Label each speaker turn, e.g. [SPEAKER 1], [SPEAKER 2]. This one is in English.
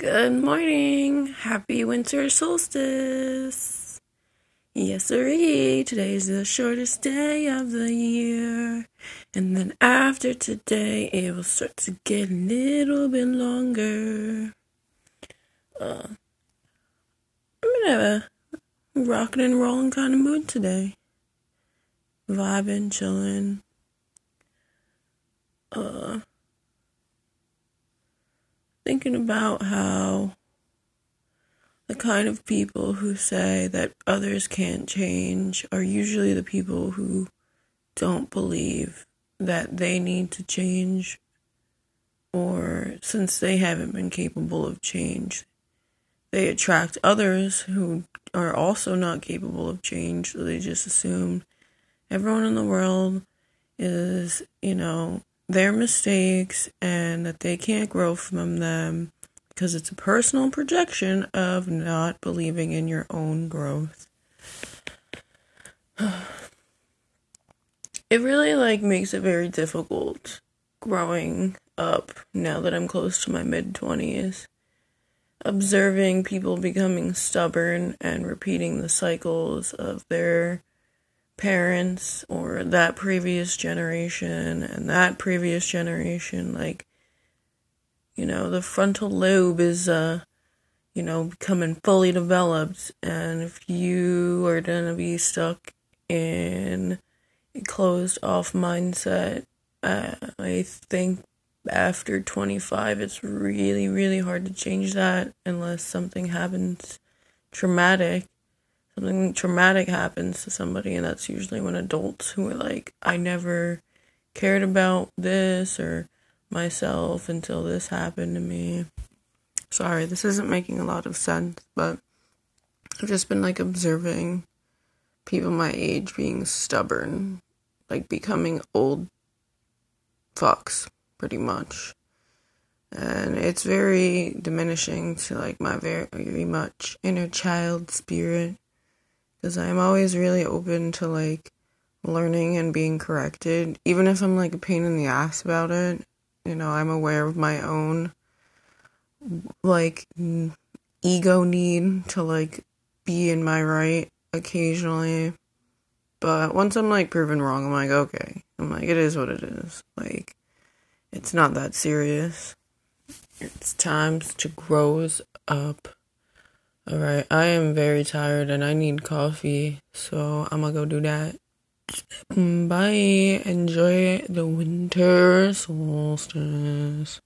[SPEAKER 1] Good morning. Happy winter solstice. Yes, sirree. Today's the shortest day of the year. And then after today, it will start to get a little bit longer. Uh, I'm in a rocking and rolling kind of mood today. Vibing, chilling. Uh, thinking about how the kind of people who say that others can't change are usually the people who don't believe that they need to change or since they haven't been capable of change. They attract others who are also not capable of change. So they just assume everyone in the world is you know their mistakes and that they can't grow from them because it's a personal projection of not believing in your own growth. It really like makes it very difficult growing up now that I'm close to my mid 20s. Observing people becoming stubborn and repeating the cycles of their parents or that previous generation and that previous generation like you know the frontal lobe is uh you know becoming fully developed. And if you are going to be stuck in a closed off mindset uh, i think after 25 it's really really hard to change that unless something happens traumatic something traumatic happens to somebody, and that's usually when adults who are like, I never cared about this or myself until this happened to me. Sorry, this isn't making a lot of sense, but I've just been like observing people my age being stubborn, like becoming old fucks, pretty much. And it's very diminishing to like my very, very much inner child spirit because I'm always really open to like learning and being corrected, even if I'm like a pain in the ass about it. You know, I'm aware of my own like ego need to like be in my right occasionally. But once I'm like proven wrong, I'm like, okay. I'm like, it is what it is. Like, it's not that serious. It's times to grow up. Alright, I am very tired and I need coffee, so I'm gonna go do that. Bye. Enjoy the winter solstice.